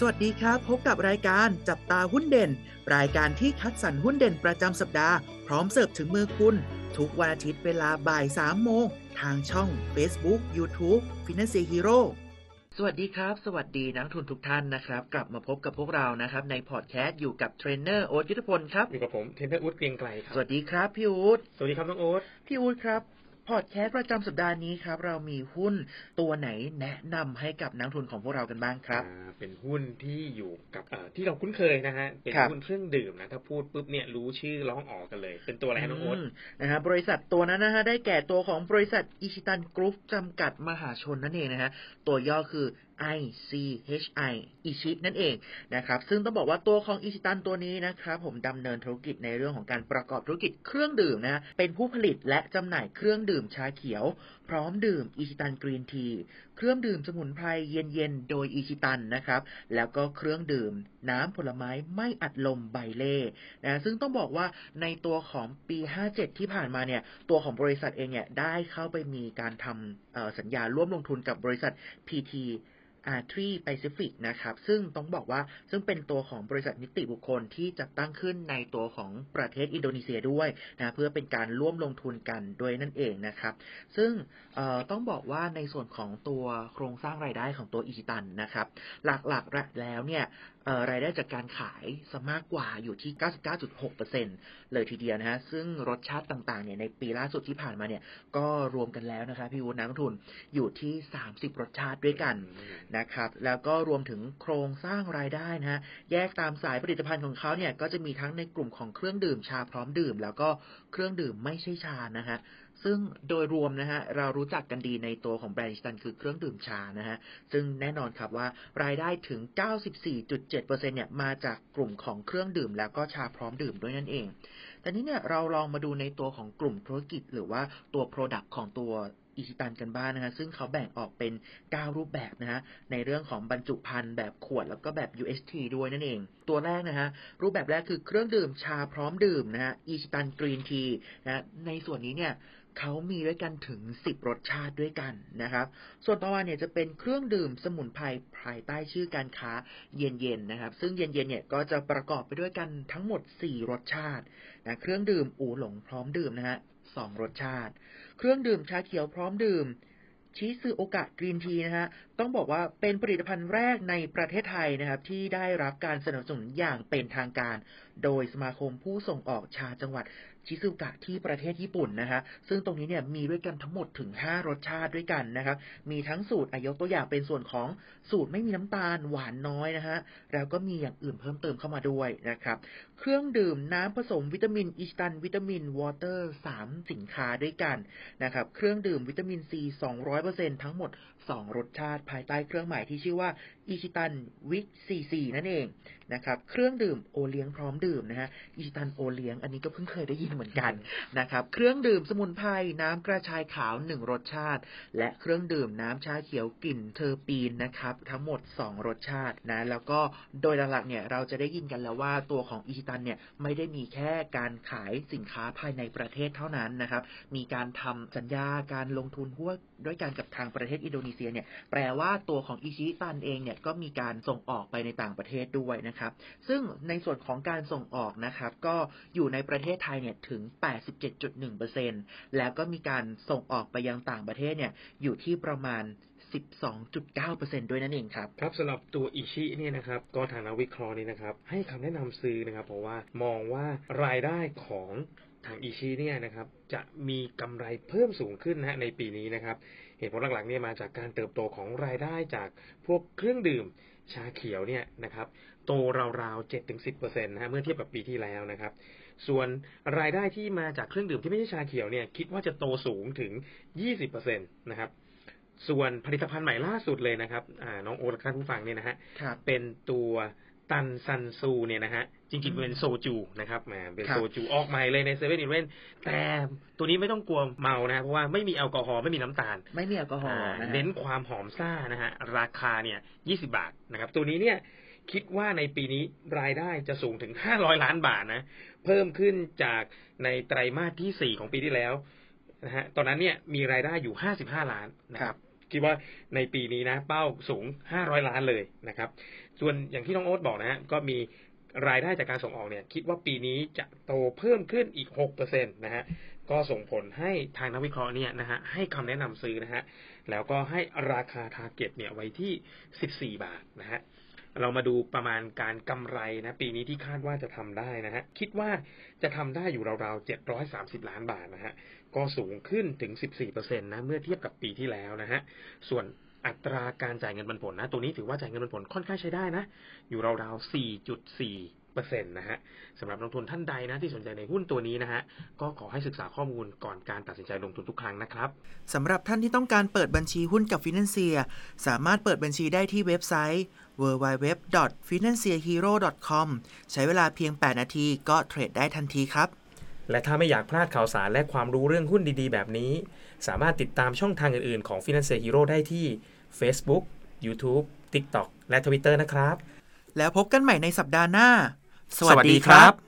สวัสดีครับ พบกับรายการจับตาหุ้นเด่น รายการที่คัดสรรหุ้นเด่นประจำสัปดาห์ พร้อมเสิร์ฟถึงมือคุณ ทุกวันอาทิตย์เวลาบ่าย3โมง ทางช่อง Facebook YouTube Finance Hero สวัสดีครับ สวัสดีนักลงทุนทุกท่านนะครับ กลับมาพบกับพวกเรานะครับ ในพอดแคสต์อยู่กับเทรนเนอร์โอ๊ตยุทธพลครับ อยู่กับผมเทรนเนอร์อู๊ดเกรียงไกรครับวัสดีครับพี่อู๊ดสวัสดีครับน้องโอ๊ตพี่อู๊ดครับ พอดแคสต์ประจำสัปดาห์นี้ครับ เรามีหุ้นตัวไหนแนะนำให้กับนักทุนของพวกเรากันบ้างครับอ่าเป็นหุ้นที่อยู่กับเอ่อที่เราคุ้นเคยนะฮะ เป็นครับหุ้นเครื่องดื่มนะ ถ้าพูดปุ๊บเนี่ยรู้ชื่อร้องออกกันเลย เป็นตัวอะไรฮะน้องโอ๊ตมนะฮะบริษัทตัวนั้นนะฮะได้แก่ตัวของบริษัทอิชิตันกรุ๊ปจำกัดมหาชนนั่นเองนะฮะ ตัวย่อคือ ICHI อิชินั่นเองนะครับ ซึ่งต้องบอกว่าตัวของอิชิตันตัวนี้นะครับผมดำเนินธุรกิจในเรื่องของการประกอบธุรกิจเครื่องดื่มนะ เป็นผู้ผลิตและจำหน่ายเครื่องดื่มชาเขียว พร้อมดื่มอิชิตันกรีนที เครื่องดื่มสมุนไพรเย็นๆ โดยอิชิตันนะครับ แล้วก็เครื่องดื่มน้ำผลไม้ไม่อัดลมไบเล่นะซึ่งต้องบอกว่าในตัวของปี 57 ที่ผ่านมาเนี่ย ตัวของบริษัทเองเนี่ยได้เข้าไปมีการทำสัญญาร่วมลงทุนกับบริษัท PT r 3 Pacific นะครับ ซึ่งต้องบอกว่าซึ่งเป็นตัวของบริษัทนิติบุคคลที่จัดตั้งขึ้นในตัวของประเทศอินโดนีเซียด้วยนะเพื่อเป็นการร่วมลงทุนกันด้วยนั่นเองนะครับ ซึ่งต้องบอกว่าในส่วนของตัวโครงสร้างรายได้ของตัวอิชิตันนะครับ หลักๆแล้วเนี่ย รายได้จากการขายสมากกว่าอยู่ที่ 99.6%เลยทีเดียวนะฮะ ซึ่งรสชาติต่างๆ เนี่ยในปีล่าสุดที่ผ่านมาเนี่ย ก็รวมกันแล้วนะคะพี่วุฒินักลงทุนอยู่ที่ 30 รสชาติด้วยกันนะครับ แล้วก็รวมถึงโครงสร้างรายได้นะฮะ แยกตามสายผลิตภัณฑ์ของเขาเนี่ย ก็จะมีทั้งในกลุ่มของเครื่องดื่มชาพร้อมดื่ม แล้วก็เครื่องดื่มไม่ใช่ชานะฮะ ซึ่งโดยรวมนะฮะเรารู้จักกันดีในตัวของแบรนด์อิชิตันคือเครื่องดื่มชานะฮะซึ่งแน่นอนครับว่ารายได้ถึง 94.7%เนี่ยมาจากกลุ่มของเครื่องดื่ม แล้วก็ชาพร้อมดื่มด้วยนั่นเอง แต่นี้เนี่ยเราลองมาดูในตัวของกลุ่มธุรกิจ หรือว่าตัว Product ของตัว อิชิตันกันบ้างนะฮะซึ่งเขาแบ่งออกเป็น 9 รูปแบบนะฮะในเรื่องของบรรจุภัณฑ์แบบขวดแล้วก็แบบ UST ด้วยนั่นเอง ตัวแรกนะฮะรูปแบบแรกคือเครื่องดื่มชาพร้อมดื่มนะฮะอิชิตันกรีนทีนะฮะในส่วนนี้เนี่ยเขามีด้วยกันถึง 10 รสชาติด้วยกันนะครับ ส่วนต่อมาเนี่ยจะเป็นเครื่องดื่มสมุนไพรภายใต้ชื่อการค้าเย็นๆนะครับ ซึ่งเย็นๆเนี่ยก็จะประกอบไปด้วยกันทั้งหมด 4 รสชาตินะเครื่องดื่มอูหลงพร้อมดื่มนะฮะ สองรสชาติ เครื่องดื่มชาเขียวพร้อมดื่มชิซึโอกะกรีนทีนะฮะต้องบอกว่าเป็นผลิตภัณฑ์แรกในประเทศไทยนะครับ ที่ได้รับการสนับสนุนอย่างเป็นทางการ โดยสมาคมผู้ส่งออกชาจังหวัดชิซุกะที่ประเทศญี่ปุ่นนะฮะซึ่งตรงนี้เนี่ยมีด้วยกันทั้งหมดถึง 5 รสชาติด้วยกันนะครับ มีทั้งสูตรอายกตัวอย่างเป็นส่วนของสูตรไม่มีน้ำตาลหวานน้อยนะฮะแล้วก็มีอย่างอื่นเพิ่มเติมเข้ามาด้วยนะครับ เครื่องดื่มน้ำผสมวิตามินอิชิตัน vitamin water 3 สินค้าด้วยกันนะครับ เครื่องดื่มวิตามินซี200%ทั้งหมด 2 รสชาติภายใต้เครื่องหมายที่ชื่อว่า อิชิตันวิกซีซีนั่นเองนะครับ เครื่องดื่มโอเลี้ยงพร้อมดื่มนะฮะอิชิตันโอเลี้ยงอันนี้ก็เพิ่งเคยได้ยินเหมือนกันนะครับ เครื่องดื่มสมุนไพรน้ำกระชายขาว1รสชาติ และเครื่องดื่มน้ำชาเขียวกลิ่นเทอร์ปีนนะครับ ทั้งหมด 2 รสชาตินะแล้วก็โดยหลักๆเนี่ยเราจะได้ยินกันแล้วว่าตัวของอิชิตันเนี่ยไม่ได้มีแค่การขายสินค้าภายในประเทศเท่านั้นนะครับ มีการทำสัญญาการลงทุนหุ้นด้วยกันกับทางประเทศอินโดนีเซียเนี่ยแปลว่าตัวของอิชิตันเองเนี่ยก็มีการส่งออกไปในต่างประเทศด้วยนะครับ ซึ่งในส่วนของการส่งออกนะครับ ก็อยู่ในประเทศไทยเนี่ยถึง 87.1%แล้วก็มีการส่งออกไปยังต่างประเทศเนี่ยอยู่ที่ประมาณ 12.9%ด้วยนั่นเองครับ ครับสำหรับตัวอิชิเนี่ยนะครับ ก็ทางนักวิเคราะห์นี่นะครับ ให้คำแนะนำซื้อนะครับ เพราะว่ามองว่ารายได้ของ ทางอิชิเนี่ยนะครับจะมีกำไรเพิ่มสูงขึ้นนะฮะในปีนี้นะครับเหตุผลหลักๆเนี่ยมาจากการเติบโตของรายได้จากพวกเครื่องดื่มชาเขียวเนี่ยนะครับโตราวๆ7-10%นะฮะเมื่อเทียบกับปีที่แล้วนะครับ ส่วนรายได้ที่มาจากเครื่องดื่มที่ไม่ใช่ชาเขียวเนี่ยคิดว่าจะโตสูงถึง20%นะครับส่วนผลิตภัณฑ์ใหม่ล่าสุดเลยนะครับอ่าน้องโอ๊ตและท่านผู้ฟังเนี่ยนะฮะครับเป็นตัว ตันซันซูเนี่ยนะฮะจริงๆเป็นโซจูนะครับแหมเป็นครับโซจูออกใหม่เลยในเซเว่นอีเลฟเว่นแต่ตัวนี้ไม่ต้องกลัวเมานะเพราะว่าไม่มีแอลกอฮอล์ไม่มีน้ำตาล ไม่มีแอลกอฮอล์อ่านะฮะเน้นความหอมซ่านะฮะราคาเนี่ย20บาทนะครับ ตัวนี้เนี่ยคิดว่าในปีนี้รายได้จะสูงถึง500ล้านบาทนะ เพิ่มขึ้นจากในไตรมาสที่4ของปีที่แล้วนะฮะตอนนั้นเนี่ยมีรายได้อยู่55ล้านนะคครัรับบ คิดว่าในปีนี้นะ เป้าสูง 500 ล้านเลยนะครับ ส่วนอย่างที่น้องโอ๊ตบอกนะฮะก็มีรายได้จากการส่งออกเนี่ย คิดว่าปีนี้จะโตเพิ่มขึ้นอีก 6%นะฮะก็ส่งผลให้ทางนักวิเคราะห์เนี่ยนะฮะให้คำแนะนำซื้อนะฮะแล้วก็ให้ราคาทาร์เก็ตเนี่ยไว้ที่ 14 บาทนะฮะ เรามาดูประมาณการกำไรนะ ปีนี้ที่คาดว่าจะทำได้นะฮะ คิดว่าจะทำได้อยู่ราวๆเจ็ดร้อยสามสิบล้านบาทนะฮะ ก็สูงขึ้นถึงสิบสี่เปอร์เซ็นตนะ เมื่อเทียบกับปีที่แล้วนะฮะ ส่วนอัตราการจ่ายเงินปันผลนะ ตัวนี้ถือว่าจ่ายเงินปันผลค่อนข้างใช้ได้นะ อยู่ราวๆสี่จุดสี่ 2%นะฮะสำหรับนักทุนท่านใดนะที่สนใจในหุ้นตัวนี้นะฮะก็ขอให้ศึกษาข้อมูลก่อนการตัดสินใจลงทุนทุกครั้งนะครับสำหรับท่านที่ต้องการเปิดบัญชีหุ้นกับฟินแลนเซียสามารถเปิดบัญชีได้ที่เว็บไซต์ www.financehero.com ใช้เวลาเพียง 8 นาทีก็เทรดได้ทันทีครับและถ้าไม่อยากพลาดข่าวสารและความรู้เรื่องหุ้นดีๆ แบบนี้ สามารถติดตามช่องทางอื่นๆ ของ Financial Hero ได้ที่ Facebook, YouTube, TikTok และ Twitter นะครับ แล้วพบกันใหม่ในสัปดาห์หน้า สวัสดีครับ